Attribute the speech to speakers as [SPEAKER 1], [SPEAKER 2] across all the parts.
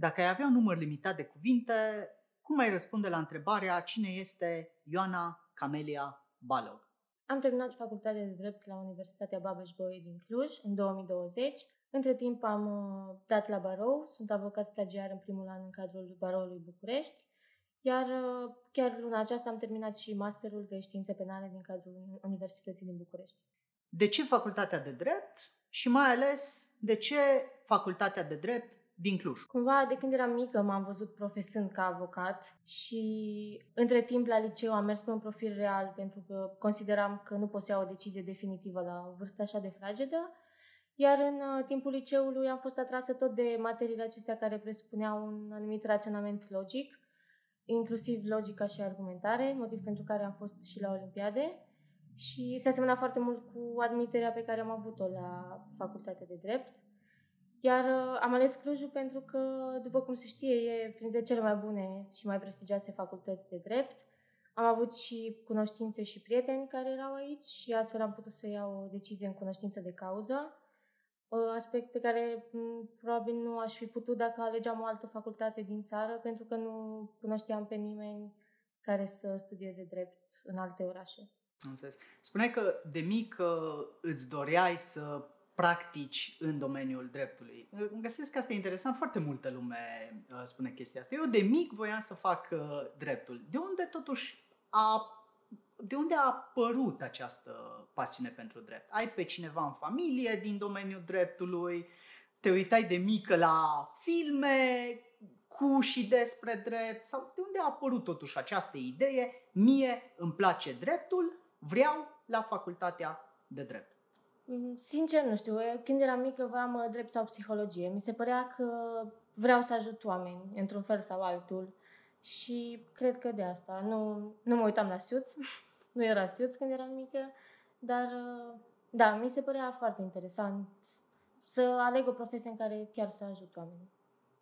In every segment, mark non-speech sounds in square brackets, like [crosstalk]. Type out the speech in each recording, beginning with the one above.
[SPEAKER 1] Dacă ai avea un număr limitat de cuvinte, cum ai răspunde la întrebarea cine este Ioana Camelia Balog?
[SPEAKER 2] Am terminat facultatea de drept la Universitatea Babeș-Bolyai din Cluj în 2020. Între timp am uh, dat la barou, sunt avocat stagiar în primul an în cadrul baroului București, iar uh, chiar luna aceasta am terminat și masterul de științe penale din cadrul Universității din București.
[SPEAKER 1] De ce facultatea de drept și mai ales de ce facultatea de drept din Cluj.
[SPEAKER 2] Cumva, de când eram mică, m-am văzut profesând ca avocat și între timp la liceu am mers pe un profil real pentru că consideram că nu pot să iau o decizie definitivă la o vârstă așa de fragedă. Iar în uh, timpul liceului am fost atrasă tot de materiile acestea care presupuneau un anumit raționament logic, inclusiv logica și argumentare, motiv pentru care am fost și la Olimpiade și se asemăna foarte mult cu admiterea pe care am avut-o la facultatea de drept. Iar uh, am ales Clujul pentru că, după cum se știe, e printre cele mai bune și mai prestigioase facultăți de drept. Am avut și cunoștințe și prieteni care erau aici și astfel am putut să iau o decizie în cunoștință de cauză. Aspect pe care probabil nu aș fi putut dacă alegeam o altă facultate din țară, pentru că nu cunoșteam pe nimeni care să studieze drept în alte orașe.
[SPEAKER 1] Înțeles. Spuneai că de mic îți doreai să practici în domeniul dreptului. Îmi găsesc că asta e interesant, foarte multă lume uh, spune chestia asta. Eu de mic voiam să fac uh, dreptul. De unde totuși a de unde a apărut această pasiune pentru drept? Ai pe cineva în familie din domeniul dreptului? Te uitai de mică la filme cu și despre drept? Sau de unde a apărut totuși această idee? Mie îmi place dreptul, vreau la facultatea de drept.
[SPEAKER 2] Mm, sincer, nu știu. Când eram mică, voiam uh, drept sau psihologie. Mi se părea că vreau să ajut oameni, într-un fel sau altul. Și cred că de asta. Nu, nu mă uitam la Suits. [laughs] nu era Suits când eram mică. Dar, uh, da, mi se părea foarte interesant să aleg o profesie în care chiar să ajut oamenii.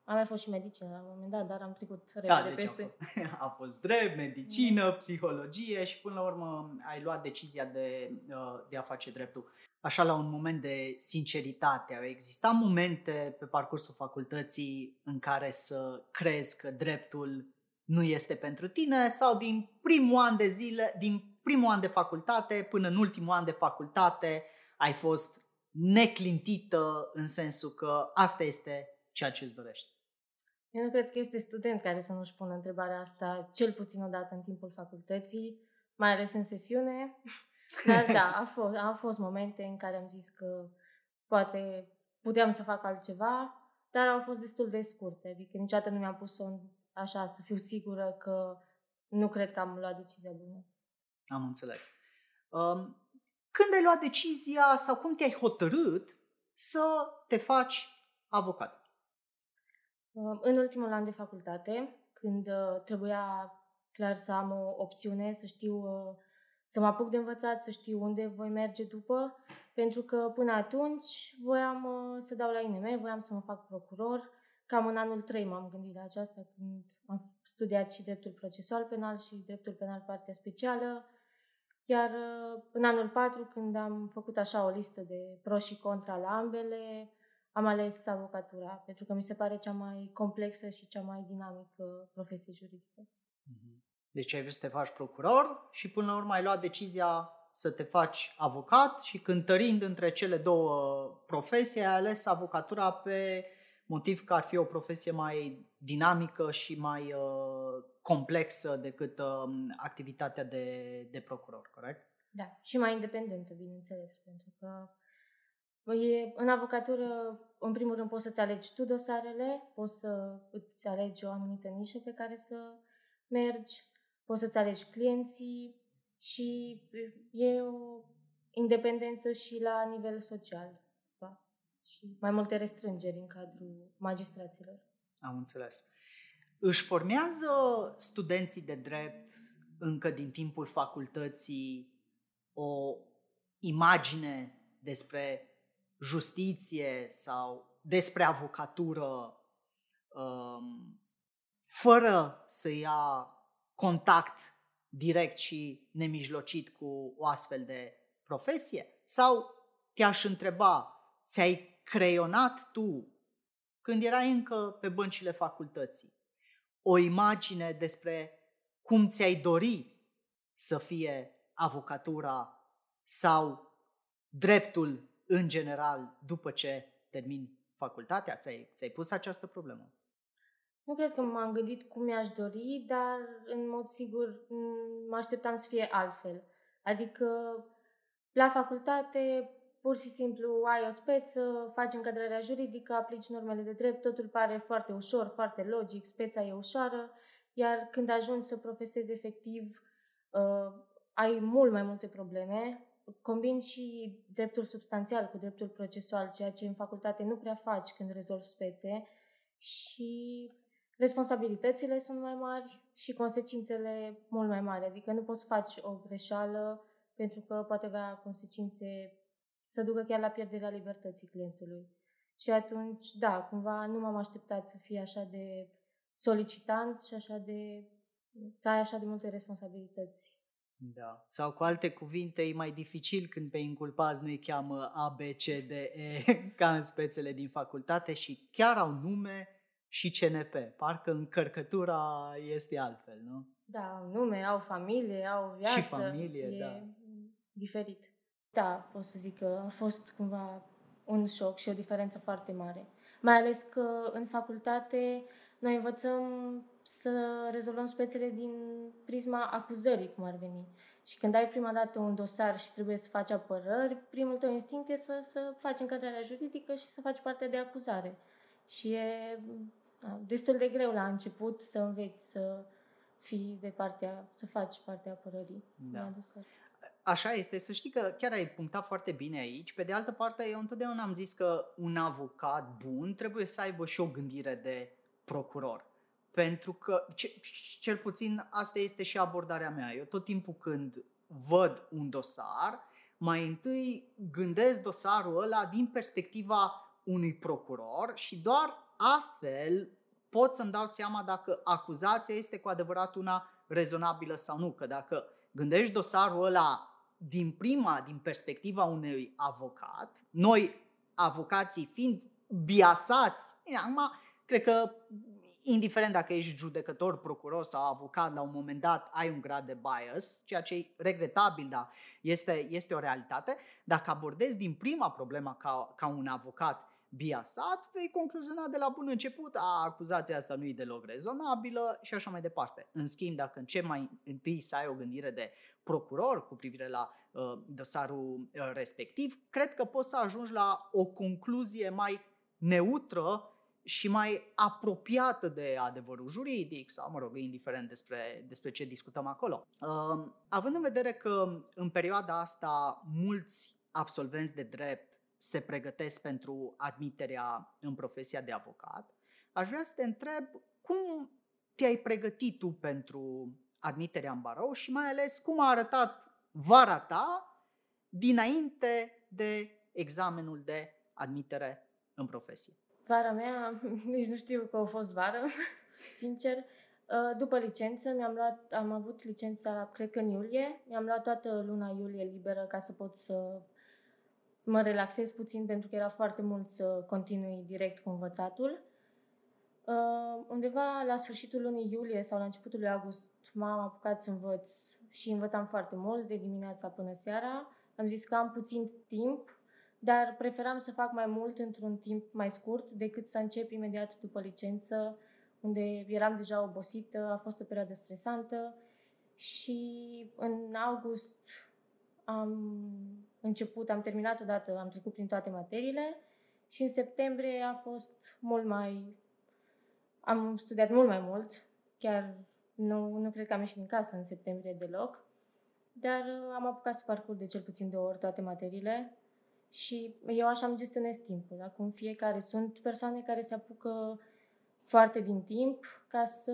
[SPEAKER 2] Am mai fost și medicină la un moment dat, dar am trecut repede da, deci peste.
[SPEAKER 1] A fost, [laughs] a fost drept, medicină, da. psihologie și până la urmă ai luat decizia de, uh, de a face dreptul. Așa la un moment de sinceritate, au existat momente pe parcursul facultății în care să crezi că dreptul nu este pentru tine sau din primul an de zile, din primul an de facultate până în ultimul an de facultate ai fost neclintită în sensul că asta este ceea ce îți dorești.
[SPEAKER 2] Eu nu cred că este student care să nu-și pună întrebarea asta cel puțin o dată în timpul facultății, mai ales în sesiune. [laughs] Dar da, a fost, a fost momente în care am zis că poate puteam să fac altceva, dar au fost destul de scurte. Adică niciodată nu mi-am pus-o așa să fiu sigură că nu cred că am luat decizia bună.
[SPEAKER 1] Am înțeles. Um, când ai luat decizia sau cum te-ai hotărât să te faci avocat?
[SPEAKER 2] În ultimul an de facultate, când uh, trebuia clar să am o opțiune, să știu uh, să mă apuc de învățat, să știu unde voi merge după, pentru că până atunci voiam uh, să dau la INM, voiam să mă fac procuror. Cam în anul 3 m-am gândit la aceasta când am studiat și dreptul procesual penal și dreptul penal partea specială. Iar în anul 4, când am făcut așa o listă de pro și contra la ambele, am ales avocatura, pentru că mi se pare cea mai complexă și cea mai dinamică profesie juridică.
[SPEAKER 1] Mhm. Deci ai vrut să te faci procuror și până la urmă ai luat decizia să te faci avocat și cântărind între cele două profesii ai ales avocatura pe motiv că ar fi o profesie mai dinamică și mai uh, complexă decât uh, activitatea de, de procuror, corect?
[SPEAKER 2] Da, și mai independentă, bineînțeles, pentru că E, în avocatură, în primul rând, poți să-ți alegi tu dosarele, poți să îți alegi o anumită nișă pe care să mergi, poți să-ți alegi clienții și e o independență și la nivel social. Da? Și mai multe restrângeri în cadrul magistraților.
[SPEAKER 1] Am înțeles. Își formează studenții de drept încă din timpul facultății o imagine despre justiție sau despre avocatură um, fără să ia contact direct și nemijlocit cu o astfel de profesie? Sau te-aș întreba, ți-ai creionat tu când erai încă pe băncile facultății. O imagine despre cum ți-ai dori să fie avocatura sau dreptul în general după ce termin facultatea? Ți-ai, ți-ai pus această problemă?
[SPEAKER 2] Nu cred că m-am gândit cum mi-aș dori, dar în mod sigur mă așteptam să fie altfel. Adică la facultate pur și simplu ai o speță, faci încadrarea juridică, aplici normele de drept, totul pare foarte ușor, foarte logic, speța e ușoară, iar când ajungi să profesezi efectiv, uh, ai mult mai multe probleme. Combin și dreptul substanțial cu dreptul procesual, ceea ce în facultate nu prea faci când rezolvi spețe și responsabilitățile sunt mai mari și consecințele mult mai mari. Adică nu poți să faci o greșeală pentru că poate avea consecințe să ducă chiar la pierderea libertății clientului. Și atunci, da, cumva nu m-am așteptat să fie așa de solicitant și așa de să ai așa de multe responsabilități.
[SPEAKER 1] Da. Sau cu alte cuvinte, e mai dificil când pe inculpați nu-i cheamă A, B, C, D, E, [laughs] ca în spețele din facultate și chiar au nume și CNP. Parcă încărcătura este altfel, nu?
[SPEAKER 2] Da, au nume, au familie, au viață.
[SPEAKER 1] Și familie,
[SPEAKER 2] e
[SPEAKER 1] da.
[SPEAKER 2] diferit. Da, pot să zic că a fost cumva un șoc și o diferență foarte mare. Mai ales că în facultate noi învățăm să rezolvăm spețele din prisma acuzării, cum ar veni. Și când ai prima dată un dosar și trebuie să faci apărări, primul tău instinct e să, să faci încadrarea juridică și să faci partea de acuzare. Și e da, destul de greu la început să înveți să fii de partea, să faci partea apărării.
[SPEAKER 1] Da. Așa este, să știi că chiar ai punctat foarte bine aici. Pe de altă parte, eu întotdeauna am zis că un avocat bun trebuie să aibă și o gândire de procuror. Pentru că, cel puțin, asta este și abordarea mea. Eu tot timpul când văd un dosar, mai întâi gândesc dosarul ăla din perspectiva unui procuror și doar astfel pot să-mi dau seama dacă acuzația este cu adevărat una rezonabilă sau nu. Că dacă gândești dosarul ăla din prima, din perspectiva unui avocat, noi avocații fiind biasați, acum cred că indiferent dacă ești judecător, procuror sau avocat, la un moment dat ai un grad de bias, ceea ce e regretabil, dar este, este o realitate. Dacă abordezi din prima problema ca, ca un avocat biasat, vei concluziona de la bun început, a, acuzația asta nu e deloc rezonabilă și așa mai departe. În schimb, dacă ce mai întâi să ai o gândire de procuror cu privire la uh, dosarul uh, respectiv, cred că poți să ajungi la o concluzie mai neutră și mai apropiată de adevărul juridic sau, mă rog, indiferent despre, despre ce discutăm acolo. Uh, având în vedere că în perioada asta mulți absolvenți de drept se pregătesc pentru admiterea în profesia de avocat, aș vrea să te întreb cum te-ai pregătit tu pentru admiterea în barou și mai ales cum a arătat vara ta dinainte de examenul de admitere în profesie.
[SPEAKER 2] Vara mea, [laughs] nici nu știu că a fost vară, [laughs] sincer. Uh, după licență, mi-am luat, am avut licența, cred că în iulie, mi-am luat toată luna iulie liberă ca să pot să mă relaxez puțin pentru că era foarte mult să continui direct cu învățatul. Uh, undeva la sfârșitul lunii iulie sau la începutul lui august m-am apucat să învăț și învățam foarte mult, de dimineața până seara. Am zis că am puțin timp, dar preferam să fac mai mult într-un timp mai scurt decât să încep imediat după licență, unde eram deja obosită, a fost o perioadă stresantă și în august am început, am terminat odată, am trecut prin toate materiile și în septembrie a fost mult mai... Am studiat mult mai mult, chiar nu, nu cred că am ieșit din casă în septembrie deloc, dar uh, am apucat să parcurg de cel puțin două ori toate materiile și eu așa îmi gestionez timpul. Acum fiecare sunt persoane care se apucă foarte din timp ca să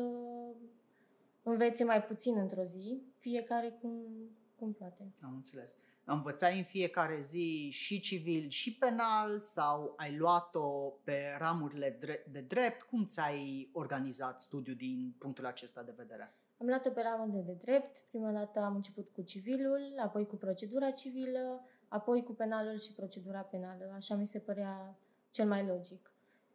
[SPEAKER 2] învețe mai puțin într-o zi, fiecare cum, cum poate.
[SPEAKER 1] Am înțeles învățai în fiecare zi și civil și penal sau ai luat-o pe ramurile de drept? Cum ți-ai organizat studiul din punctul acesta de vedere?
[SPEAKER 2] Am luat-o pe ramurile de drept. Prima dată am început cu civilul, apoi cu procedura civilă, apoi cu penalul și procedura penală. Așa mi se părea cel mai logic.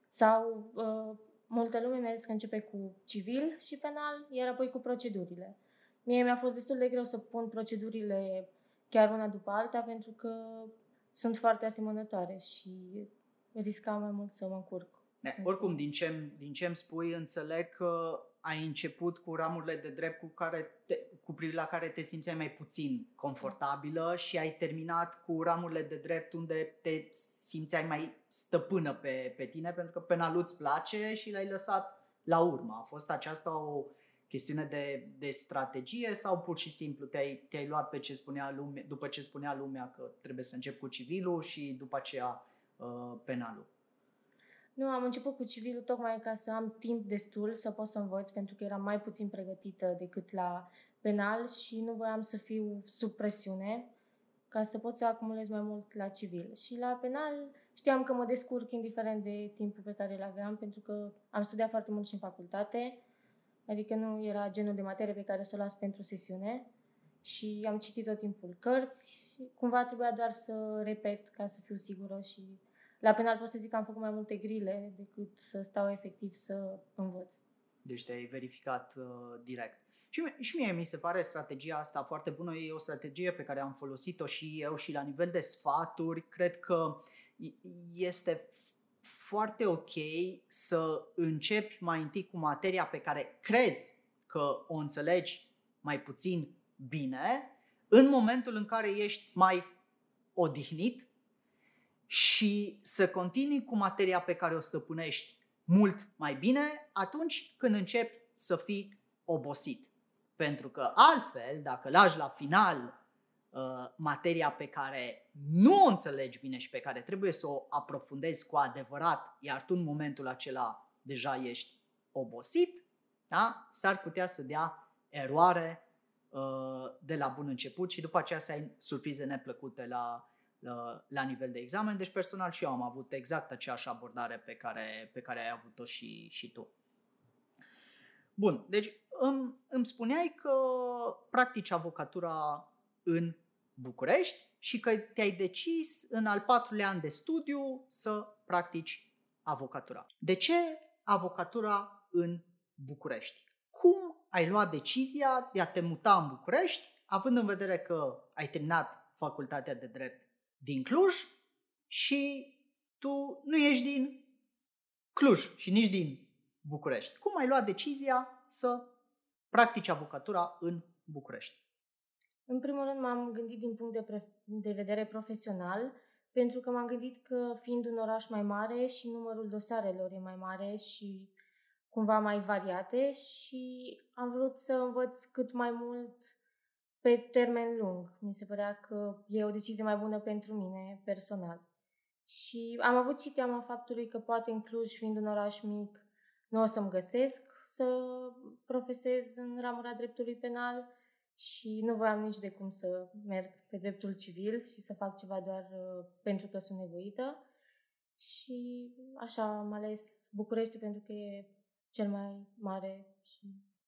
[SPEAKER 2] Sau uh, multă lume mi-a zis că începe cu civil și penal, iar apoi cu procedurile. Mie mi-a fost destul de greu să pun procedurile chiar una după alta pentru că sunt foarte asemănătoare și riscam mai mult să mă încurc.
[SPEAKER 1] Ne, oricum, din ce, din ce îmi spui, înțeleg că ai început cu ramurile de drept cu, care te, cu privire la care te simțeai mai puțin confortabilă și ai terminat cu ramurile de drept unde te simțeai mai stăpână pe, pe tine pentru că penalul îți place și l-ai lăsat la urmă. A fost aceasta o chestiune de, de strategie sau pur și simplu te-ai, te-ai luat pe ce spunea lumea, după ce spunea lumea că trebuie să încep cu civilul și după aceea uh, penalul?
[SPEAKER 2] Nu, am început cu civilul tocmai ca să am timp destul să pot să învăț, pentru că eram mai puțin pregătită decât la penal și nu voiam să fiu sub presiune ca să pot să acumulez mai mult la civil. Și la penal știam că mă descurc indiferent de timpul pe care îl aveam, pentru că am studiat foarte mult și în facultate, adică nu era genul de materie pe care să o las pentru sesiune și am citit tot timpul cărți și cumva trebuia doar să repet ca să fiu sigură și la penal pot să zic că am făcut mai multe grile decât să stau efectiv să învăț.
[SPEAKER 1] Deci te-ai verificat uh, direct. Și, și mie mi se pare strategia asta foarte bună. E o strategie pe care am folosit-o și eu și la nivel de sfaturi. Cred că este foarte ok să începi mai întâi cu materia pe care crezi că o înțelegi mai puțin bine, în momentul în care ești mai odihnit și să continui cu materia pe care o stăpânești mult mai bine atunci când începi să fii obosit. Pentru că altfel, dacă lași la final uh, materia pe care nu o înțelegi bine și pe care trebuie să o aprofundezi cu adevărat, iar tu în momentul acela deja ești obosit, da? s-ar putea să dea eroare uh, de la bun început și după aceea să ai surprize neplăcute la, la, la nivel de examen. Deci personal și eu am avut exact aceeași abordare pe care, pe care ai avut-o și, și tu. Bun, deci îmi, îmi spuneai că practici avocatura în București și că te-ai decis în al patrulea an de studiu să practici avocatura. De ce avocatura în București? Cum ai luat decizia de a te muta în București, având în vedere că ai terminat facultatea de drept din Cluj și tu nu ești din Cluj și nici din București. Cum ai luat decizia să practici avocatura în București?
[SPEAKER 2] În primul rând m-am gândit din punct de, pre- de vedere profesional, pentru că m-am gândit că fiind un oraș mai mare și numărul dosarelor e mai mare și cumva mai variate și am vrut să învăț cât mai mult pe termen lung. Mi se părea că e o decizie mai bună pentru mine personal. Și am avut și teama faptului că poate în Cluj, fiind un oraș mic, nu o să-mi găsesc să profesez în ramura dreptului penal și nu voiam nici de cum să merg pe dreptul civil și să fac ceva doar uh, pentru că sunt nevoită. Și așa am ales București pentru că e cel mai mare și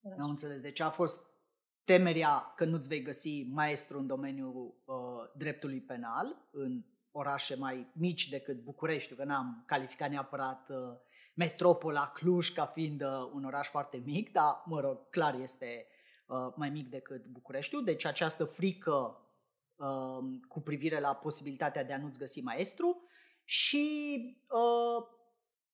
[SPEAKER 1] oraș. Am înțeles. Deci a fost temeria că nu-ți vei găsi maestru în domeniul uh, dreptului penal în orașe mai mici decât București, că n-am calificat neapărat uh, metropola Cluj ca fiind uh, un oraș foarte mic, dar, mă rog, clar este uh, mai mic decât Bucureștiul, deci această frică uh, cu privire la posibilitatea de a nu-ți găsi maestru și uh,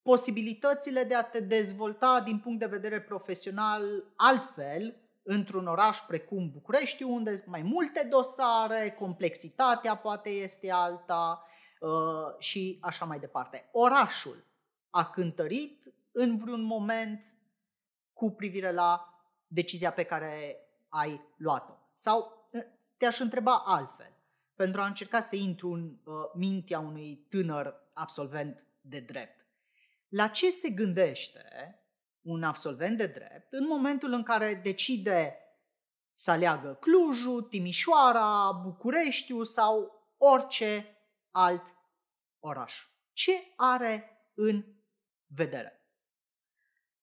[SPEAKER 1] posibilitățile de a te dezvolta din punct de vedere profesional altfel, într-un oraș precum București, unde sunt mai multe dosare, complexitatea poate este alta uh, și așa mai departe. Orașul a cântărit în vreun moment cu privire la decizia pe care ai luat-o. Sau uh, te-aș întreba altfel, pentru a încerca să intru în uh, mintea unui tânăr absolvent de drept. La ce se gândește un absolvent de drept în momentul în care decide să aleagă Clujul, Timișoara, Bucureștiul sau orice alt oraș. Ce are în vedere?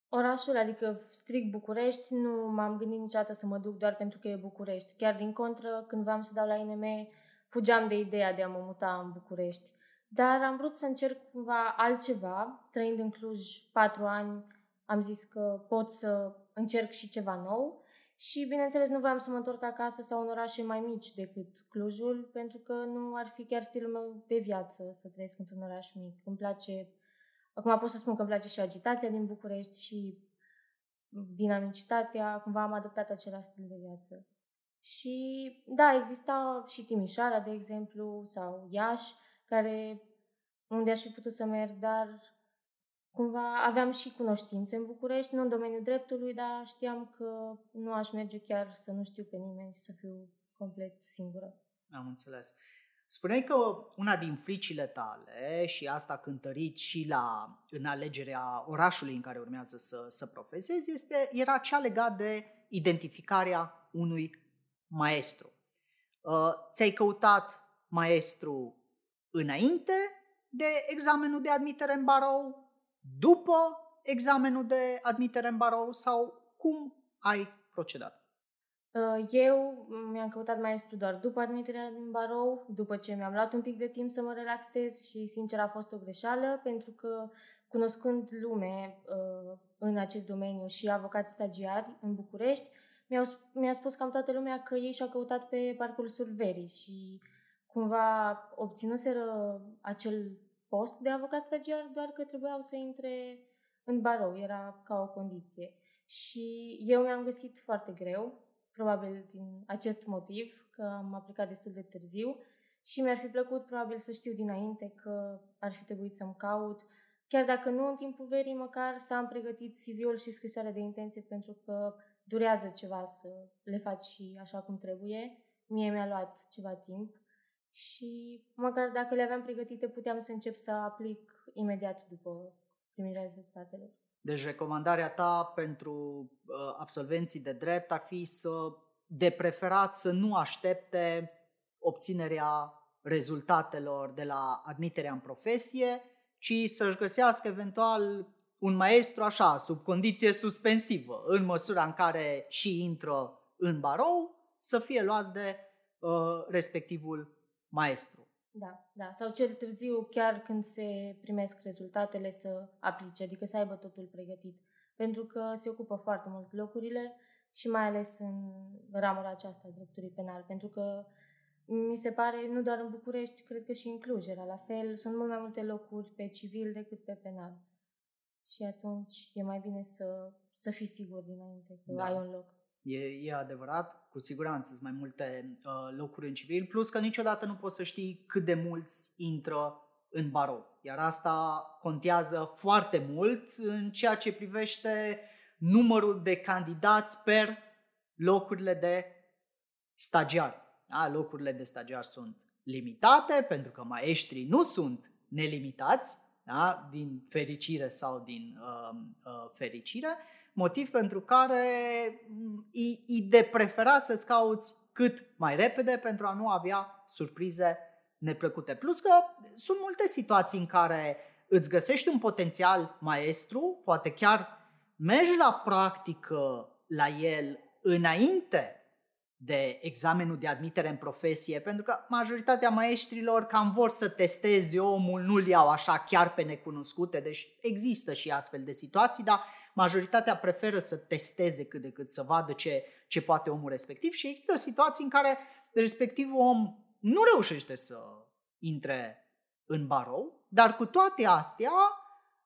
[SPEAKER 2] Orașul, adică strict București, nu m-am gândit niciodată să mă duc doar pentru că e București. Chiar din contră, când vreau să dau la INM, fugeam de ideea de a mă muta în București. Dar am vrut să încerc cumva altceva, trăind în Cluj patru ani, am zis că pot să încerc și ceva nou și, bineînțeles, nu voiam să mă întorc acasă sau în orașe mai mici decât Clujul, pentru că nu ar fi chiar stilul meu de viață să trăiesc într-un oraș mic. Îmi place, acum pot să spun că îmi place și agitația din București și dinamicitatea, cumva am adoptat același stil de viață. Și da, exista și Timișoara, de exemplu, sau Iași, care unde aș fi putut să merg, dar cumva aveam și cunoștințe în București, nu în domeniul dreptului, dar știam că nu aș merge chiar să nu știu pe nimeni și să fiu complet singură.
[SPEAKER 1] Am înțeles. Spuneai că una din fricile tale, și asta cântărit și la, în alegerea orașului în care urmează să, să profesezi, este, era cea legată de identificarea unui maestru. Uh, ți-ai căutat maestru înainte de examenul de admitere în barou, după examenul de admitere în barou sau cum ai procedat?
[SPEAKER 2] Uh, eu mi-am căutat maestru doar după admiterea din barou, după ce mi-am luat un pic de timp să mă relaxez și sincer a fost o greșeală pentru că cunoscând lume uh, în acest domeniu și avocați stagiari în București, mi-au, mi-a spus cam toată lumea că ei și-au căutat pe parcursul verii și cumva obținuseră acel post de avocat stagiar, doar că trebuiau să intre în barou, era ca o condiție. Și eu mi-am găsit foarte greu, probabil din acest motiv, că am aplicat destul de târziu și mi-ar fi plăcut probabil să știu dinainte că ar fi trebuit să-mi caut, chiar dacă nu în timpul verii, măcar să am pregătit CV-ul și scrisoarea de intenție pentru că durează ceva să le faci și așa cum trebuie. Mie mi-a luat ceva timp și măcar dacă le aveam pregătite puteam să încep să aplic imediat după primirea rezultatelor.
[SPEAKER 1] Deci recomandarea ta pentru uh, absolvenții de drept ar fi să, de preferat, să nu aștepte obținerea rezultatelor de la admiterea în profesie, ci să-și găsească eventual un maestru așa, sub condiție suspensivă, în măsura în care și intră în barou, să fie luați de uh, respectivul maestru.
[SPEAKER 2] Da, da. Sau cel târziu, chiar când se primesc rezultatele, să aplice, adică să aibă totul pregătit. Pentru că se ocupă foarte mult locurile și mai ales în ramura aceasta a dreptului penal. Pentru că mi se pare, nu doar în București, cred că și în Cluj era la fel, sunt mult mai multe locuri pe civil decât pe penal. Și atunci e mai bine să, să fii sigur dinainte că da. ai un loc.
[SPEAKER 1] E, e adevărat, cu siguranță sunt mai multe uh, locuri în civil, plus că niciodată nu poți să știi cât de mulți intră în barou. Iar asta contează foarte mult în ceea ce privește numărul de candidați per locurile de stagiari. Da? Locurile de stagiari sunt limitate pentru că maestrii nu sunt nelimitați, da? din fericire sau din uh, uh, fericire, motiv pentru care mm, e, e de preferat să-ți cauți cât mai repede pentru a nu avea surprize neplăcute. Plus că sunt multe situații în care îți găsești un potențial maestru, poate chiar mergi la practică la el înainte de examenul de admitere în profesie, pentru că majoritatea maestrilor cam vor să testeze omul, nu-l iau așa chiar pe necunoscute, deci există și astfel de situații, dar majoritatea preferă să testeze cât de cât, să vadă ce, ce poate omul respectiv și există situații în care respectivul om nu reușește să intre în barou, dar cu toate astea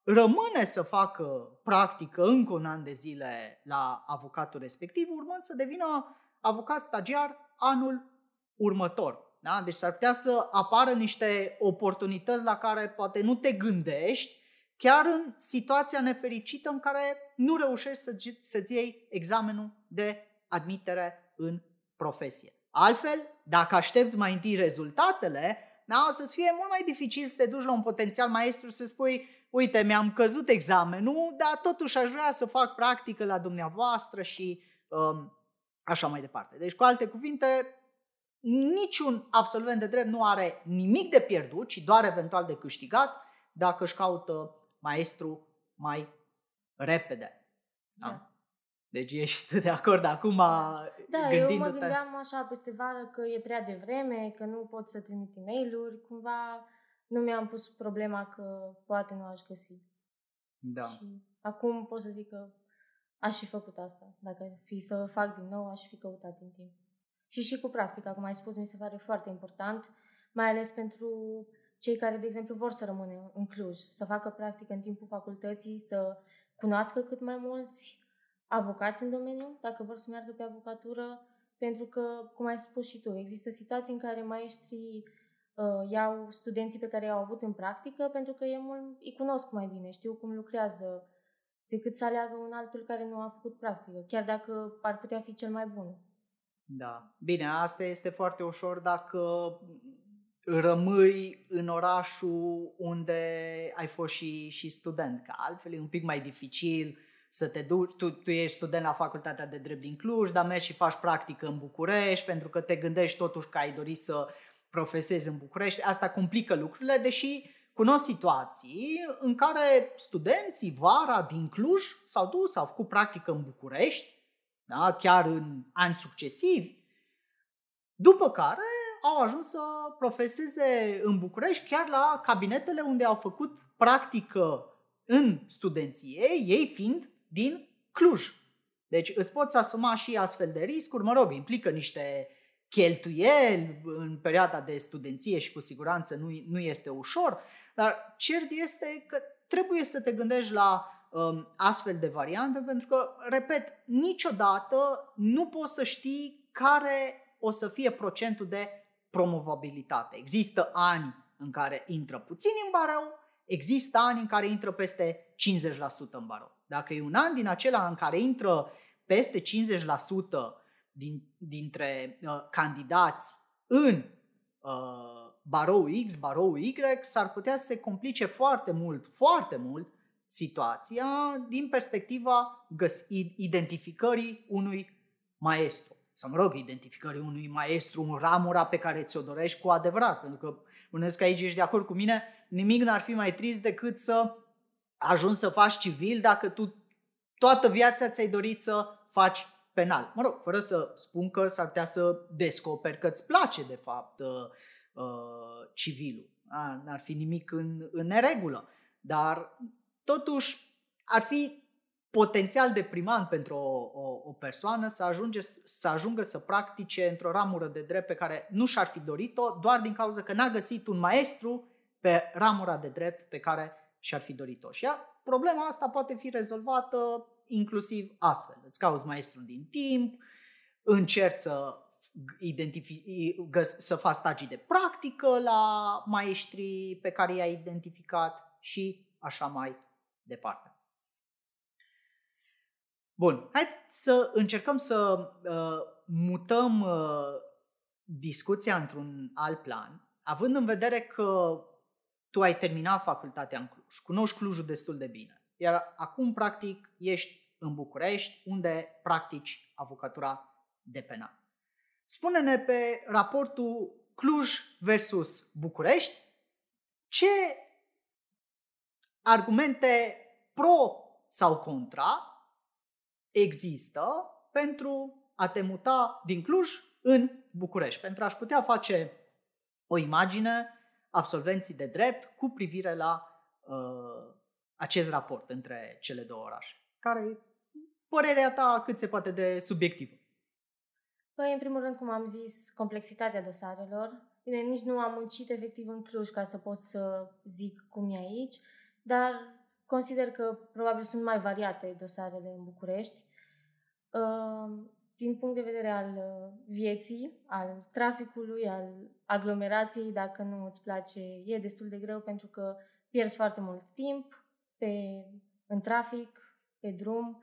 [SPEAKER 1] rămâne să facă practică încă un an de zile la avocatul respectiv, urmând să devină avocat stagiar anul următor. Da? Deci s-ar putea să apară niște oportunități la care poate nu te gândești, chiar în situația nefericită în care nu reușești să, să-ți iei examenul de admitere în profesie. Altfel, dacă aștepți mai întâi rezultatele, da, o să-ți fie mult mai dificil să te duci la un potențial maestru să spui uite, mi-am căzut examenul, dar totuși aș vrea să fac practică la dumneavoastră și um, așa mai departe. Deci, cu alte cuvinte, niciun absolvent de drept nu are nimic de pierdut, ci doar eventual de câștigat dacă își caută maestru mai repede. Da? da. Deci ești de acord acum
[SPEAKER 2] Da, eu mă gândeam așa peste vară că e prea devreme, că nu pot să trimit e mail cumva nu mi-am pus problema că poate nu aș găsi.
[SPEAKER 1] Da.
[SPEAKER 2] Și acum pot să zic că aș fi făcut asta. Dacă ar fi să fac din nou, aș fi căutat din timp. Și și cu practica, cum ai spus, mi se pare foarte important, mai ales pentru cei care, de exemplu, vor să rămână în Cluj, să facă practică în timpul facultății, să cunoască cât mai mulți avocați în domeniu, dacă vor să meargă pe avocatură, pentru că, cum ai spus și tu, există situații în care maestrii uh, iau studenții pe care i-au avut în practică pentru că e mult, îi cunosc mai bine, știu cum lucrează, decât să aleagă un altul care nu a făcut practică, chiar dacă ar putea fi cel mai bun.
[SPEAKER 1] Da. Bine, asta este foarte ușor dacă rămâi în orașul unde ai fost și, și student, că altfel e un pic mai dificil să te duci, tu, tu ești student la Facultatea de Drept din Cluj, dar mergi și faci practică în București, pentru că te gândești totuși că ai dori să profesezi în București. Asta complică lucrurile, deși cunosc situații în care studenții vara din Cluj s-au dus, au făcut practică în București, da? chiar în ani succesivi, după care au ajuns să profeseze în București, chiar la cabinetele unde au făcut practică în studenție, ei fiind din Cluj. Deci îți poți asuma și astfel de riscuri, mă rog, implică niște cheltuieli în perioada de studenție și cu siguranță nu, nu este ușor, dar cert este că trebuie să te gândești la um, astfel de variante pentru că, repet, niciodată nu poți să știi care o să fie procentul de promovabilitate. Există ani în care intră puțin în barou, există ani în care intră peste 50% în barou. Dacă e un an din acela în care intră peste 50% din, dintre uh, candidați în uh, barou X, barou Y, s-ar putea să se complice foarte mult, foarte mult situația din perspectiva găs- identificării unui maestru. Sau, mă rog, identificării unui maestru în ramura pe care ți-o dorești cu adevărat. Pentru că, bănuiesc că aici ești de acord cu mine, nimic n-ar fi mai trist decât să ajungi să faci civil dacă tu toată viața ți-ai dorit să faci penal. Mă rog, fără să spun că s-ar putea să descoperi că îți place, de fapt, uh, uh, civilul. A, n-ar fi nimic în, în neregulă. Dar, totuși, ar fi potențial deprimant pentru o, o, o persoană să, ajunge, să ajungă să practice într-o ramură de drept pe care nu și-ar fi dorit-o, doar din cauza că n-a găsit un maestru pe ramura de drept pe care și-ar fi dorit-o. Și ea, problema asta poate fi rezolvată inclusiv astfel. Îți cauți maestrul din timp, încerci să, identifi- să faci stagii de practică la maestrii pe care i-ai identificat și așa mai departe. Bun, hai să încercăm să uh, mutăm uh, discuția într-un alt plan, având în vedere că tu ai terminat facultatea în Cluj, cunoști Clujul destul de bine, iar acum, practic, ești în București, unde practici avocatura de penal. Spune-ne pe raportul Cluj versus București, ce argumente pro sau contra există pentru a te muta din Cluj în București, pentru a-și putea face o imagine absolvenții de drept cu privire la uh, acest raport între cele două orașe. Care e părerea ta cât se poate de subiectivă?
[SPEAKER 2] Păi, în primul rând, cum am zis, complexitatea dosarelor. Bine, nici nu am muncit efectiv în Cluj ca să pot să zic cum e aici, dar consider că probabil sunt mai variate dosarele în București. Uh, din punct de vedere al uh, vieții, al traficului, al aglomerației, dacă nu îți place, e destul de greu pentru că pierzi foarte mult timp pe, în trafic, pe drum,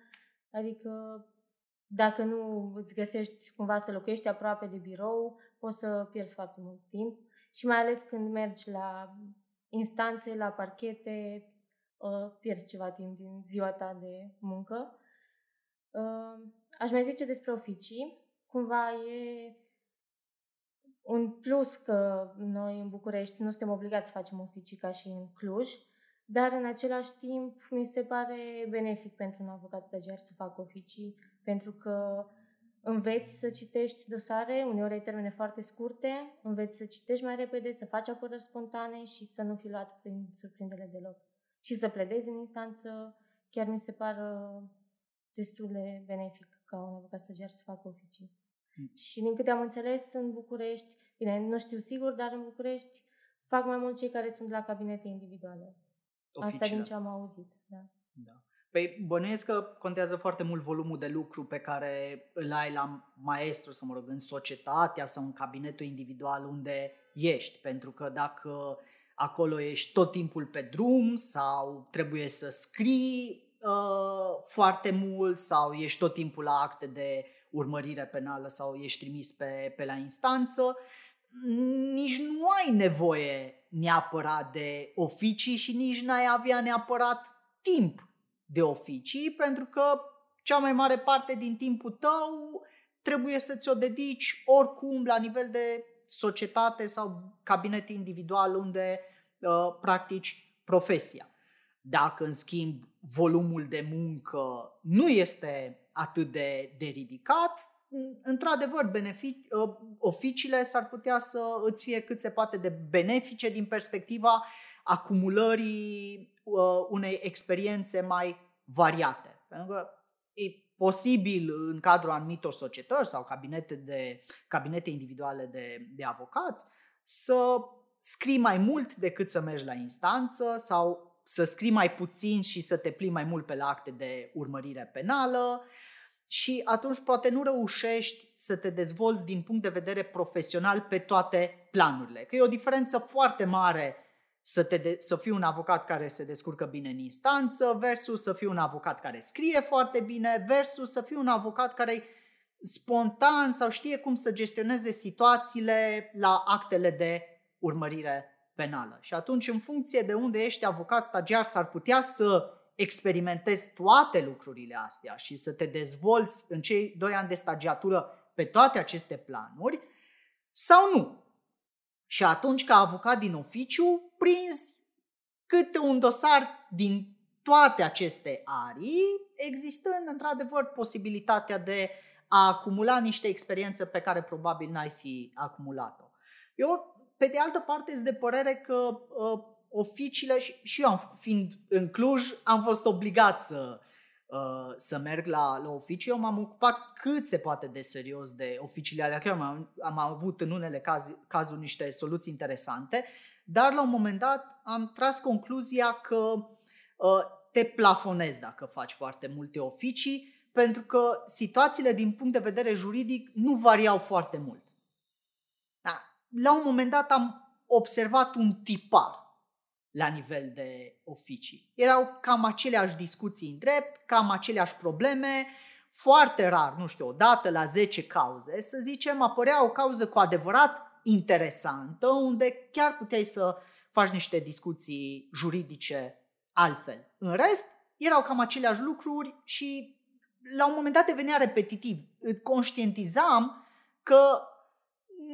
[SPEAKER 2] adică dacă nu îți găsești cumva să locuiești aproape de birou, poți să pierzi foarte mult timp și mai ales când mergi la instanțe, la parchete, uh, pierzi ceva timp din ziua ta de muncă. Uh, aș mai zice despre oficii. Cumva e un plus că noi în București nu suntem obligați să facem oficii ca și în Cluj, dar în același timp mi se pare benefic pentru un avocat stagiar să facă oficii, pentru că înveți să citești dosare, uneori ai termene foarte scurte, înveți să citești mai repede, să faci apărări spontane și să nu fi luat prin surprindere deloc. Și să pledezi în instanță, chiar mi se pară destul de benefic ca un avocat stagiar să facă oficii. Mm. Și din câte am înțeles, în București, bine, nu știu sigur, dar în București fac mai mult cei care sunt la cabinete individuale. Oficiile. Asta din ce am auzit, da.
[SPEAKER 1] da. Păi bănuiesc că contează foarte mult volumul de lucru pe care îl ai la maestru, să mă rog, în societatea sau în cabinetul individual unde ești. Pentru că dacă acolo ești tot timpul pe drum sau trebuie să scrii uh, foarte mult sau ești tot timpul la acte de urmărire penală sau ești trimis pe, pe la instanță, nici nu ai nevoie neapărat de oficii și nici n-ai avea neapărat timp de oficii, pentru că cea mai mare parte din timpul tău trebuie să ți-o dedici oricum la nivel de societate sau cabinet individual unde uh, practici profesia. Dacă, în schimb, volumul de muncă nu este atât de, de ridicat, într-adevăr, benefic, uh, oficiile s-ar putea să îți fie cât se poate de benefice din perspectiva acumulării uh, unei experiențe mai variate. Pentru că e posibil în cadrul anumitor societăți sau cabinete, de, cabinete individuale de, de avocați să scrii mai mult decât să mergi la instanță sau să scrii mai puțin și să te plimbi mai mult pe la acte de urmărire penală și atunci poate nu reușești să te dezvolți din punct de vedere profesional pe toate planurile. Că e o diferență foarte mare să, te de, să fii un avocat care se descurcă bine în instanță versus să fii un avocat care scrie foarte bine versus să fii un avocat care spontan sau știe cum să gestioneze situațiile la actele de urmărire penală. Și atunci, în funcție de unde ești avocat stagiar, s-ar putea să experimentezi toate lucrurile astea și să te dezvolți în cei doi ani de stagiatură pe toate aceste planuri sau nu. Și atunci, ca avocat din oficiu, prinzi câte un dosar din toate aceste arii, existând într-adevăr posibilitatea de a acumula niște experiențe pe care probabil n-ai fi acumulat-o. Eu, pe de altă parte, sunt de părere că uh, oficiile, și, și eu am, fiind în Cluj, am fost obligat să, uh, să merg la, la oficii. Eu m-am ocupat cât se poate de serios de oficiile alea. Chiar am, am avut în unele caz, cazuri niște soluții interesante, dar la un moment dat am tras concluzia că uh, te plafonezi dacă faci foarte multe oficii, pentru că situațiile din punct de vedere juridic nu variau foarte mult. Da. La un moment dat am observat un tipar la nivel de oficii. Erau cam aceleași discuții în drept, cam aceleași probleme, foarte rar, nu știu, o dată la 10 cauze, să zicem, apărea o cauză cu adevărat interesantă, unde chiar puteai să faci niște discuții juridice altfel. În rest, erau cam aceleași lucruri și la un moment dat devenea repetitiv. Îți conștientizam că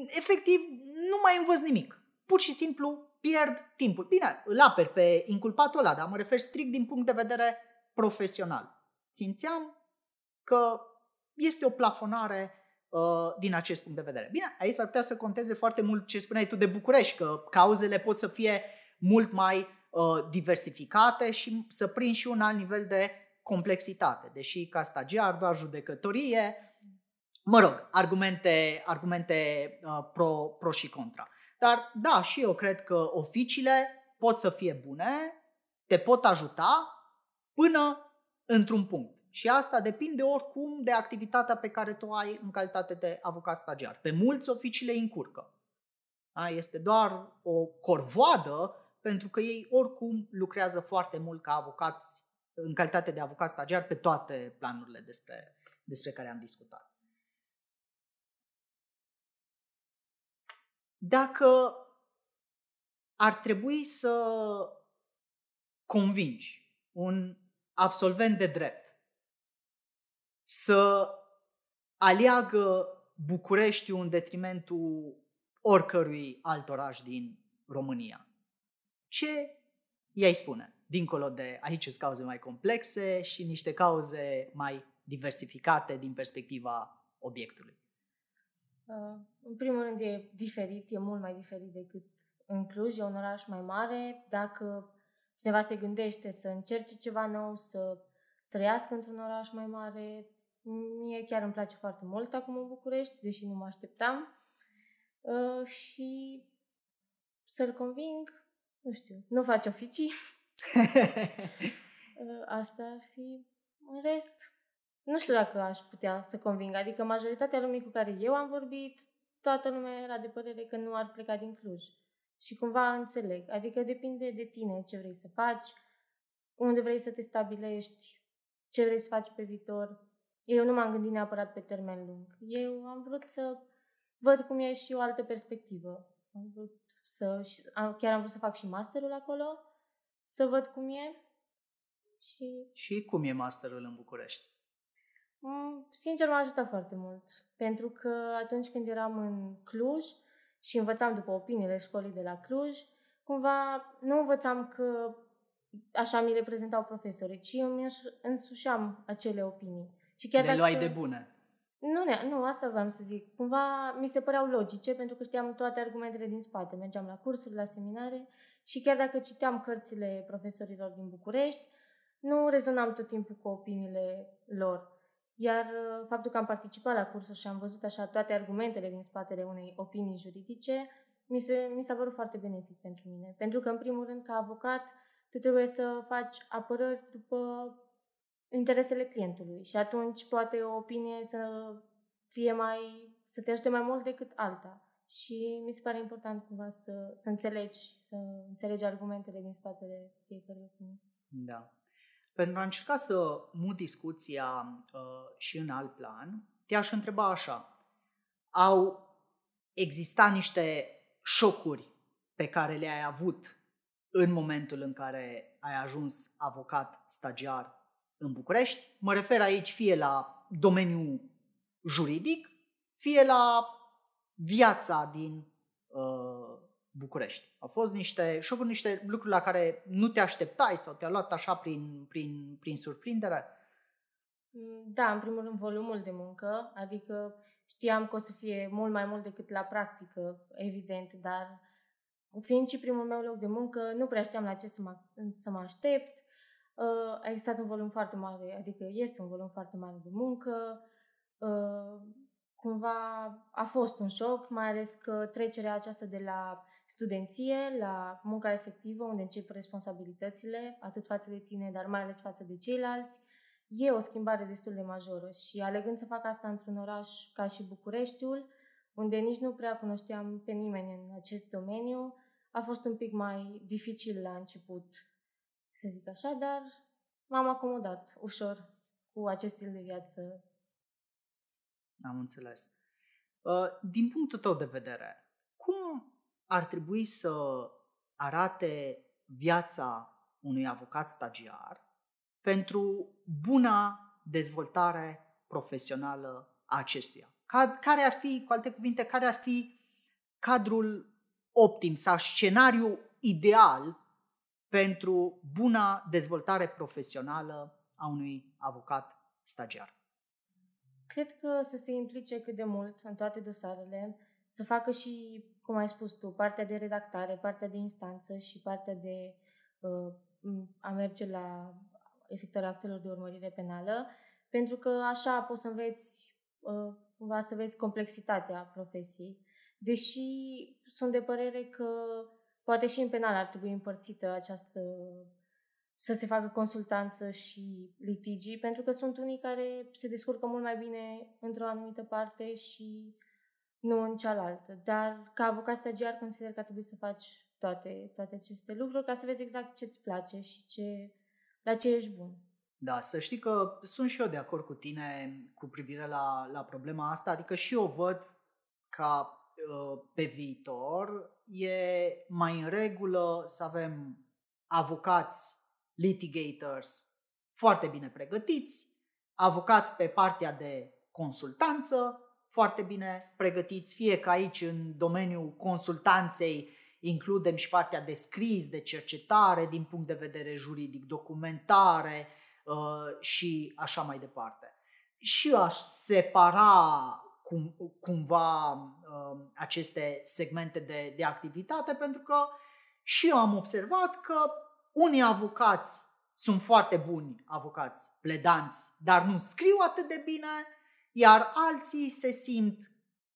[SPEAKER 1] efectiv nu mai învăț nimic. Pur și simplu pierd timpul. Bine, îl aperi pe inculpatul ăla, dar mă refer strict din punct de vedere profesional. Simțeam că este o plafonare uh, din acest punct de vedere. Bine, aici s-ar putea să conteze foarte mult ce spuneai tu de București, că cauzele pot să fie mult mai uh, diversificate și să prind și un alt nivel de complexitate. Deși ca stagiar doar judecătorie, mă rog, argumente, argumente uh, pro, pro și contra. Dar da, și eu cred că oficiile pot să fie bune, te pot ajuta până într-un punct. Și asta depinde oricum de activitatea pe care tu ai în calitate de avocat stagiar. Pe mulți oficiile încurcă. Da? Este doar o corvoadă pentru că ei oricum lucrează foarte mult ca avocați, în calitate de avocat stagiar pe toate planurile despre, despre care am discutat. dacă ar trebui să convingi un absolvent de drept să aleagă București în detrimentul oricărui alt oraș din România. Ce i-ai spune? Dincolo de aici sunt cauze mai complexe și niște cauze mai diversificate din perspectiva obiectului?
[SPEAKER 2] Uh, în primul rând e diferit, e mult mai diferit decât în Cluj, e un oraș mai mare. Dacă cineva se gândește să încerce ceva nou, să trăiască într-un oraș mai mare, mie chiar îmi place foarte mult acum în București, deși nu mă așteptam. Uh, și să-l conving, nu știu, nu faci oficii. [laughs] uh, asta ar fi. În rest, nu știu dacă aș putea să conving. Adică majoritatea lumii cu care eu am vorbit, toată lumea era de părere că nu ar pleca din Cluj. Și cumva înțeleg. Adică depinde de tine ce vrei să faci, unde vrei să te stabilești, ce vrei să faci pe viitor. Eu nu m-am gândit neapărat pe termen lung. Eu am vrut să văd cum e și o altă perspectivă. Am vrut să, chiar am vrut să fac și masterul acolo, să văd cum e. Și,
[SPEAKER 1] și cum e masterul în București?
[SPEAKER 2] Mm, sincer, m-a ajutat foarte mult. Pentru că atunci când eram în Cluj și învățam după opiniile școlii de la Cluj, cumva nu învățam că așa mi le prezentau profesorii, ci îmi însușeam acele opinii.
[SPEAKER 1] Și chiar le luai de bune.
[SPEAKER 2] Nu, nu, asta vreau să zic. Cumva mi se păreau logice pentru că știam toate argumentele din spate. Mergeam la cursuri, la seminare și chiar dacă citeam cărțile profesorilor din București, nu rezonam tot timpul cu opiniile lor. Iar uh, faptul că am participat la cursuri și am văzut așa toate argumentele din spatele unei opinii juridice, mi, se, mi s-a părut foarte benefic pentru mine. Pentru că, în primul rând, ca avocat, tu trebuie să faci apărări după interesele clientului și atunci poate o opinie să fie mai, să te ajute mai mult decât alta. Și mi se pare important cumva să, să înțelegi, să înțelegi argumentele din spatele fiecărei opinii.
[SPEAKER 1] Da. Pentru a încerca să mut discuția uh, și în alt plan, te-aș întreba așa. Au existat niște șocuri pe care le-ai avut în momentul în care ai ajuns avocat stagiar în București. Mă refer aici fie la domeniul juridic, fie la viața din uh, București. Au fost niște șocuri, niște lucruri la care nu te așteptai sau te-a luat așa prin, prin, prin surprindere?
[SPEAKER 2] Mm, da, în primul rând volumul de muncă, adică știam că o să fie mult mai mult decât la practică, evident, dar fiind și primul meu loc de muncă, nu prea știam la ce să mă, să mă aștept. Uh, a existat un volum foarte mare, adică este un volum foarte mare de muncă. Uh, cumva a fost un șoc, mai ales că trecerea aceasta de la studenție, la munca efectivă, unde încep responsabilitățile, atât față de tine, dar mai ales față de ceilalți, e o schimbare destul de majoră și alegând să fac asta într-un oraș ca și Bucureștiul, unde nici nu prea cunoșteam pe nimeni în acest domeniu, a fost un pic mai dificil la început să zic așa, dar m-am acomodat ușor cu acest stil de viață.
[SPEAKER 1] Am înțeles. Uh, din punctul tău de vedere, cum ar trebui să arate viața unui avocat stagiar pentru buna dezvoltare profesională a acestuia? Care ar fi, cu alte cuvinte, care ar fi cadrul optim sau scenariu ideal pentru buna dezvoltare profesională a unui avocat stagiar?
[SPEAKER 2] Cred că să se implice cât de mult în toate dosarele, să facă și, cum ai spus tu, partea de redactare, partea de instanță și partea de uh, a merge la efectuarea actelor de urmărire penală, pentru că așa poți să înveți, uh, cumva să vezi complexitatea profesiei. Deși sunt de părere că Poate și în penal ar trebui împărțită această să se facă consultanță și litigii, pentru că sunt unii care se descurcă mult mai bine într-o anumită parte și nu în cealaltă. Dar ca avocat stagiar consider că ar trebui să faci toate, toate aceste lucruri ca să vezi exact ce îți place și ce, la ce ești bun.
[SPEAKER 1] Da, să știi că sunt și eu de acord cu tine cu privire la, la problema asta, adică și eu văd ca Uh, pe viitor, e mai în regulă să avem avocați litigators foarte bine pregătiți, avocați pe partea de consultanță foarte bine pregătiți, fie că aici în domeniul consultanței includem și partea de scris, de cercetare din punct de vedere juridic, documentare uh, și așa mai departe. și eu aș separa cum, cumva uh, aceste segmente de, de activitate, pentru că și eu am observat că unii avocați sunt foarte buni avocați, pledanți, dar nu scriu atât de bine, iar alții se simt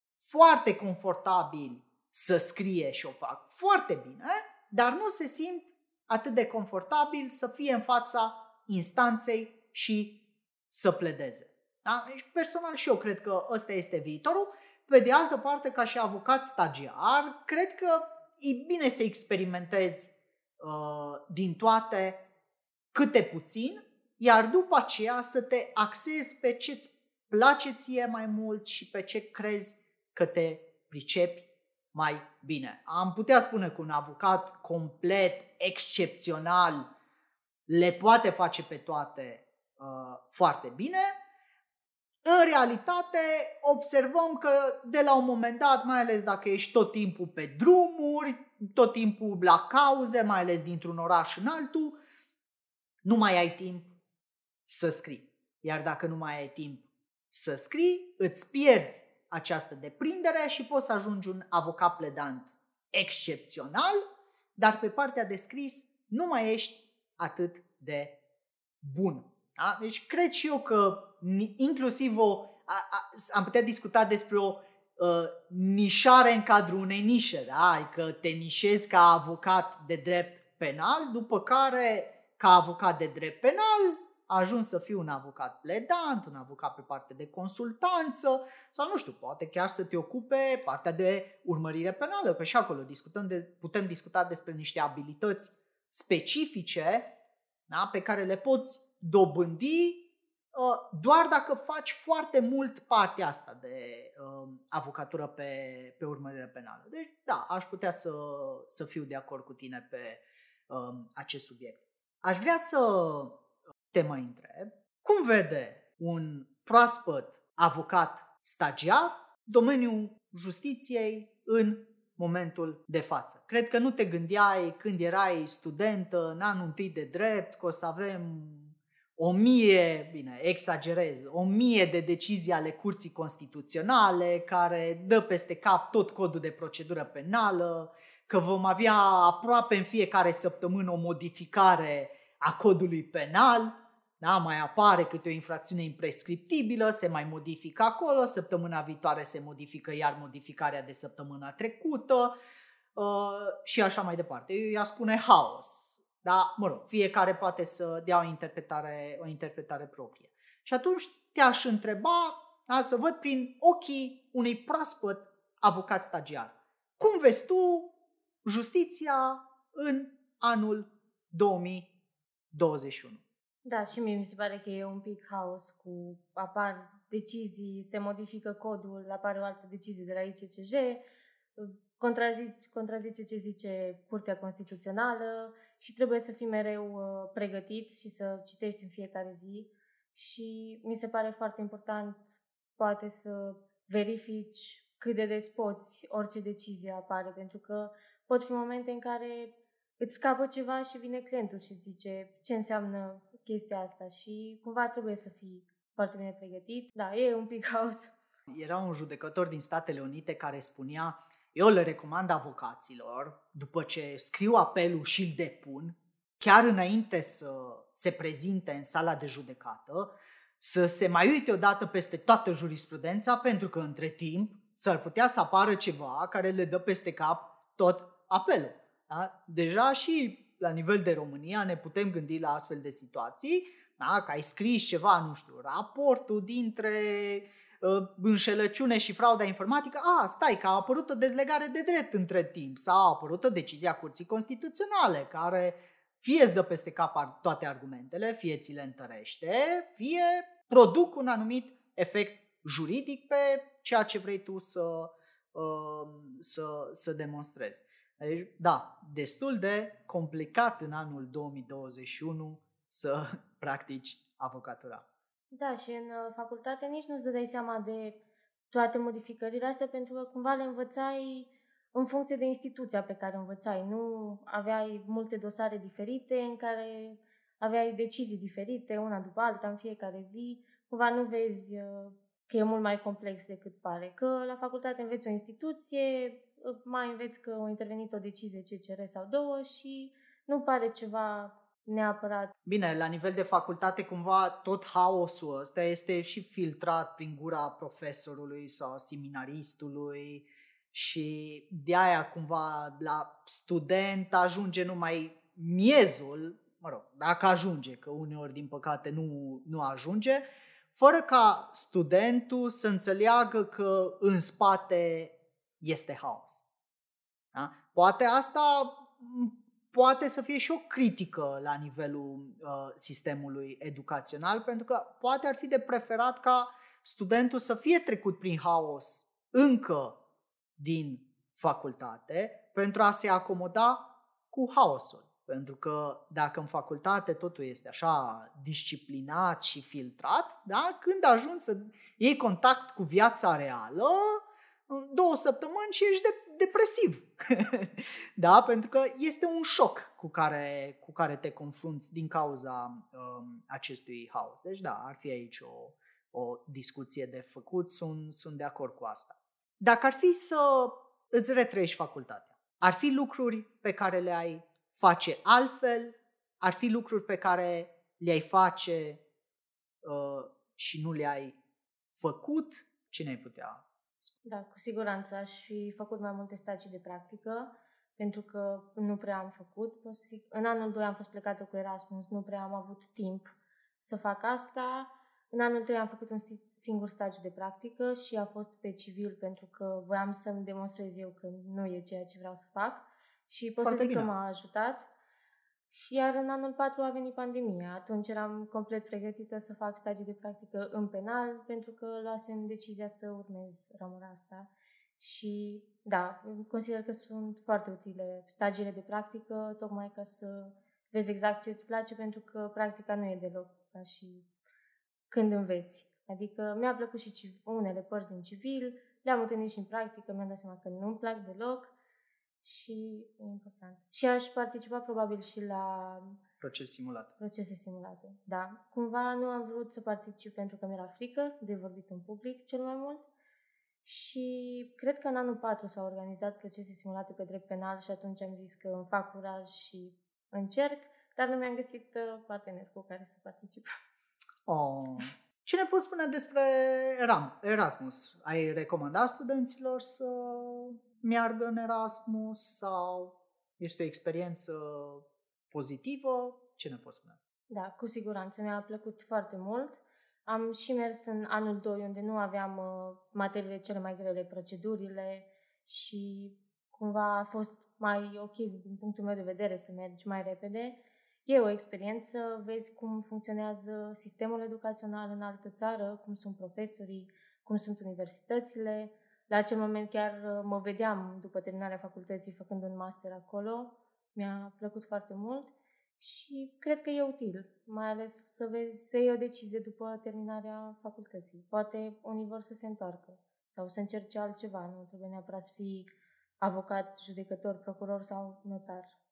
[SPEAKER 1] foarte confortabili să scrie și o fac foarte bine, dar nu se simt atât de confortabil să fie în fața instanței și să pledeze. Da? Deci, personal și eu cred că ăsta este viitorul. Pe de altă parte, ca și avocat stagiar, cred că e bine să experimentezi uh, din toate câte puțin, iar după aceea să te axezi pe ce îți place ție mai mult și pe ce crezi că te pricepi mai bine. Am putea spune că un avocat complet, excepțional, le poate face pe toate uh, foarte bine. În realitate, observăm că de la un moment dat, mai ales dacă ești tot timpul pe drumuri, tot timpul la cauze, mai ales dintr-un oraș în altul, nu mai ai timp să scrii. Iar dacă nu mai ai timp să scrii, îți pierzi această deprindere și poți să ajungi un avocat pledant excepțional, dar pe partea de scris nu mai ești atât de bun. Da? Deci cred și eu că inclusiv o, a, a, am putea discuta despre o uh, nișare în cadrul unei nișe, da? adică te nișezi ca avocat de drept penal, după care ca avocat de drept penal a ajuns să fiu un avocat pledant, un avocat pe parte de consultanță sau nu știu, poate chiar să te ocupe partea de urmărire penală, că și acolo discutăm de, putem discuta despre niște abilități specifice da, pe care le poți dobândi uh, doar dacă faci foarte mult partea asta de uh, avocatură pe, pe urmărire penală. Deci, da, aș putea să, să fiu de acord cu tine pe uh, acest subiect. Aș vrea să te mai întreb, cum vede un proaspăt avocat stagiar domeniul justiției în momentul de față. Cred că nu te gândeai când erai studentă în anul întâi de drept că o să avem o mie, bine, exagerez, o mie de decizii ale curții constituționale care dă peste cap tot codul de procedură penală, că vom avea aproape în fiecare săptămână o modificare a codului penal, da? mai apare câte o infracțiune imprescriptibilă, se mai modifică acolo, săptămâna viitoare se modifică iar modificarea de săptămâna trecută uh, și așa mai departe. Eu i-aș spune haos, da? mă rog, fiecare poate să dea o interpretare, o interpretare proprie. Și atunci te-aș întreba, da, să văd prin ochii unui proaspăt avocat stagiar. Cum vezi tu justiția în anul 2021?
[SPEAKER 2] Da, și mie mi se pare că e un pic haos cu apar decizii, se modifică codul, apare o altă decizie de la ICCJ, contrazice, contrazice ce zice Curtea Constituțională și trebuie să fii mereu uh, pregătit și să citești în fiecare zi și mi se pare foarte important poate să verifici cât de des poți orice decizie apare, pentru că pot fi momente în care îți scapă ceva și vine clientul și zice ce înseamnă chestia asta și cumva trebuie să fii foarte bine pregătit. Da, e un pic [laughs] haos.
[SPEAKER 1] Era un judecător din Statele Unite care spunea eu le recomand avocaților, după ce scriu apelul și îl depun, chiar înainte să se prezinte în sala de judecată, să se mai uite odată peste toată jurisprudența, pentru că între timp s-ar putea să apară ceva care le dă peste cap tot apelul. Da? Deja și la nivel de România ne putem gândi la astfel de situații, da? că ai scris ceva, nu știu, raportul dintre uh, înșelăciune și frauda informatică, a, stai, că a apărut o dezlegare de drept între timp sau a apărut o decizie a Curții Constituționale care fie îți dă peste cap toate argumentele, fie ți le întărește, fie produc un anumit efect juridic pe ceea ce vrei tu să, uh, să, să demonstrezi. Deci, da, destul de complicat în anul 2021 să [laughs] practici avocatura.
[SPEAKER 2] Da, și în uh, facultate nici nu-ți dădeai seama de toate modificările astea, pentru că cumva le învățai în funcție de instituția pe care învățai. Nu aveai multe dosare diferite în care aveai decizii diferite, una după alta, în fiecare zi. cumva nu vezi uh, că e mult mai complex decât pare. Că la facultate înveți o instituție, uh, mai înveți că a intervenit o decizie CCR sau două și nu pare ceva neapărat.
[SPEAKER 1] Bine, la nivel de facultate, cumva tot haosul ăsta este și filtrat prin gura profesorului sau seminaristului și de aia cumva la student ajunge numai miezul, mă rog, dacă ajunge, că uneori din păcate nu, nu ajunge, fără ca studentul să înțeleagă că în spate este haos. Da? Poate asta poate să fie și o critică la nivelul uh, sistemului educațional, pentru că poate ar fi de preferat ca studentul să fie trecut prin haos încă din facultate pentru a se acomoda cu haosul. Pentru că dacă în facultate totul este așa disciplinat și filtrat, da? când ajungi să iei contact cu viața reală, două săptămâni și ești de, depresiv. [laughs] da? Pentru că este un șoc cu care, cu care te confrunți din cauza um, acestui haos. Deci da, ar fi aici o, o discuție de făcut, sunt, sunt de acord cu asta. Dacă ar fi să îți retrăiești facultatea, ar fi lucruri pe care le ai face altfel, ar fi lucruri pe care le-ai face uh, și nu le-ai făcut, cine ai putea
[SPEAKER 2] da, cu siguranță aș fi făcut mai multe stagii de practică, pentru că nu prea am făcut, pot să zic. În anul 2 am fost plecată cu Erasmus, nu prea am avut timp să fac asta. În anul 3 am făcut un singur stagiu de practică și a fost pe civil pentru că voiam să-mi demonstrez eu că nu e ceea ce vreau să fac. Și pot Foarte să zic bine. că m-a ajutat. Și iar în anul 4 a venit pandemia. Atunci eram complet pregătită să fac stagii de practică în penal, pentru că luasem decizia să urmez ramura asta. Și da, consider că sunt foarte utile stagiile de practică, tocmai ca să vezi exact ce îți place, pentru că practica nu e deloc ca și când înveți. Adică mi-a plăcut și unele părți din civil, le-am întâlnit și în practică, mi-am dat seama că nu-mi plac deloc, și e important. Și aș participa probabil și la
[SPEAKER 1] proces simulat.
[SPEAKER 2] Procese simulate, da. Cumva nu am vrut să particip pentru că mi-era frică de vorbit în public cel mai mult. Și cred că în anul 4 s-au organizat procese simulate pe drept penal și atunci am zis că îmi fac curaj și încerc, dar nu mi-am găsit uh, partener cu care să particip.
[SPEAKER 1] Oh. Ce ne poți spune despre Erasmus? Ai recomandat studenților să meargă în Erasmus sau este o experiență pozitivă? Ce ne poți spune?
[SPEAKER 2] Da, cu siguranță mi-a plăcut foarte mult. Am și mers în anul 2 unde nu aveam uh, materiile cele mai grele, procedurile și cumva a fost mai ok din punctul meu de vedere să mergi mai repede. E o experiență, vezi cum funcționează sistemul educațional în altă țară, cum sunt profesorii, cum sunt universitățile, la acel moment chiar uh, mă vedeam după terminarea facultății făcând un master acolo. Mi-a plăcut foarte mult și cred că e util, mai ales să vezi, să iei o decizie după terminarea facultății. Poate unii vor să se întoarcă sau să încerce altceva, nu trebuie neapărat să fii avocat, judecător, procuror sau notar.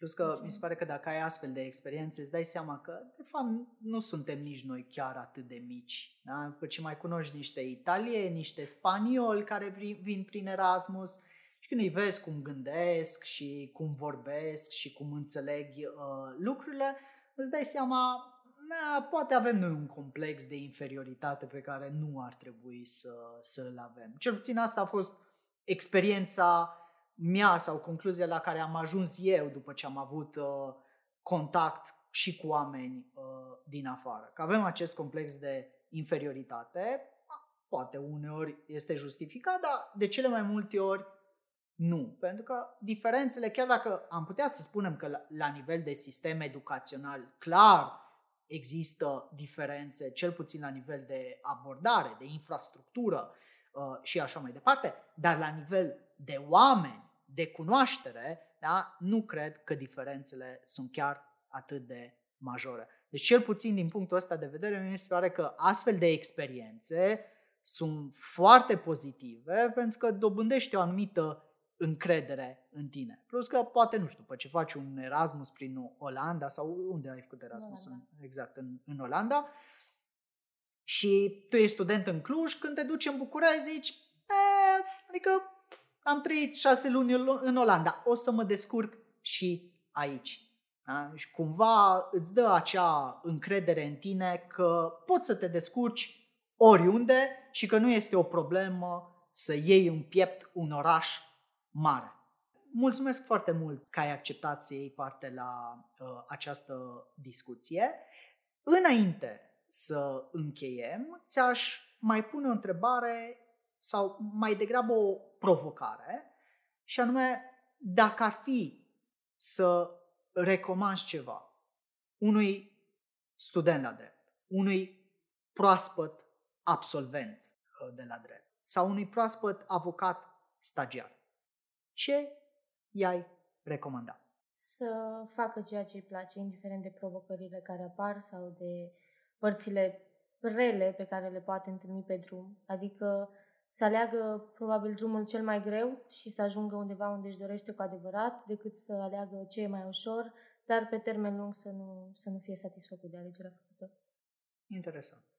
[SPEAKER 1] Plus că mi se pare că dacă ai astfel de experiențe, îți dai seama că, de fapt, nu suntem nici noi chiar atât de mici. Da? Ci mai cunoști niște italieni, niște spanioli care vin prin Erasmus și când îi vezi cum gândesc și cum vorbesc și cum înțeleg uh, lucrurile, îți dai seama, na, poate avem noi un complex de inferioritate pe care nu ar trebui să, să-l avem. Cel puțin asta a fost experiența mea sau concluzia la care am ajuns eu după ce am avut uh, contact și cu oameni uh, din afară. Că avem acest complex de inferioritate, poate uneori este justificat, dar de cele mai multe ori nu. Pentru că diferențele, chiar dacă am putea să spunem că la, la nivel de sistem educațional clar există diferențe, cel puțin la nivel de abordare, de infrastructură uh, și așa mai departe, dar la nivel de oameni de cunoaștere, da, nu cred că diferențele sunt chiar atât de majore. Deci, cel puțin din punctul ăsta de vedere, mi se pare că astfel de experiențe sunt foarte pozitive pentru că dobândește o anumită încredere în tine. Plus că poate, nu știu, după ce faci un Erasmus prin Olanda sau unde ai făcut Erasmus? În, exact, în, în Olanda. și tu ești student în Cluj, când te duci în București zici, e, adică am trăit șase luni în Olanda, o să mă descurc și aici. Da? Și cumva îți dă acea încredere în tine că poți să te descurci oriunde și că nu este o problemă să iei în piept un oraș mare. Mulțumesc foarte mult că ai acceptat să iei parte la uh, această discuție. Înainte să încheiem, ți-aș mai pune o întrebare sau mai degrabă o provocare și anume dacă ar fi să recomanzi ceva unui student la drept, unui proaspăt absolvent uh, de la drept sau unui proaspăt avocat stagiar, ce i-ai recomanda?
[SPEAKER 2] Să facă ceea ce îi place, indiferent de provocările care apar sau de părțile rele pe care le poate întâlni pe drum. Adică să aleagă probabil drumul cel mai greu și să ajungă undeva unde își dorește cu adevărat, decât să aleagă ce e mai ușor, dar pe termen lung să nu, să nu fie satisfăcut de alegerea făcută.
[SPEAKER 1] Interesant.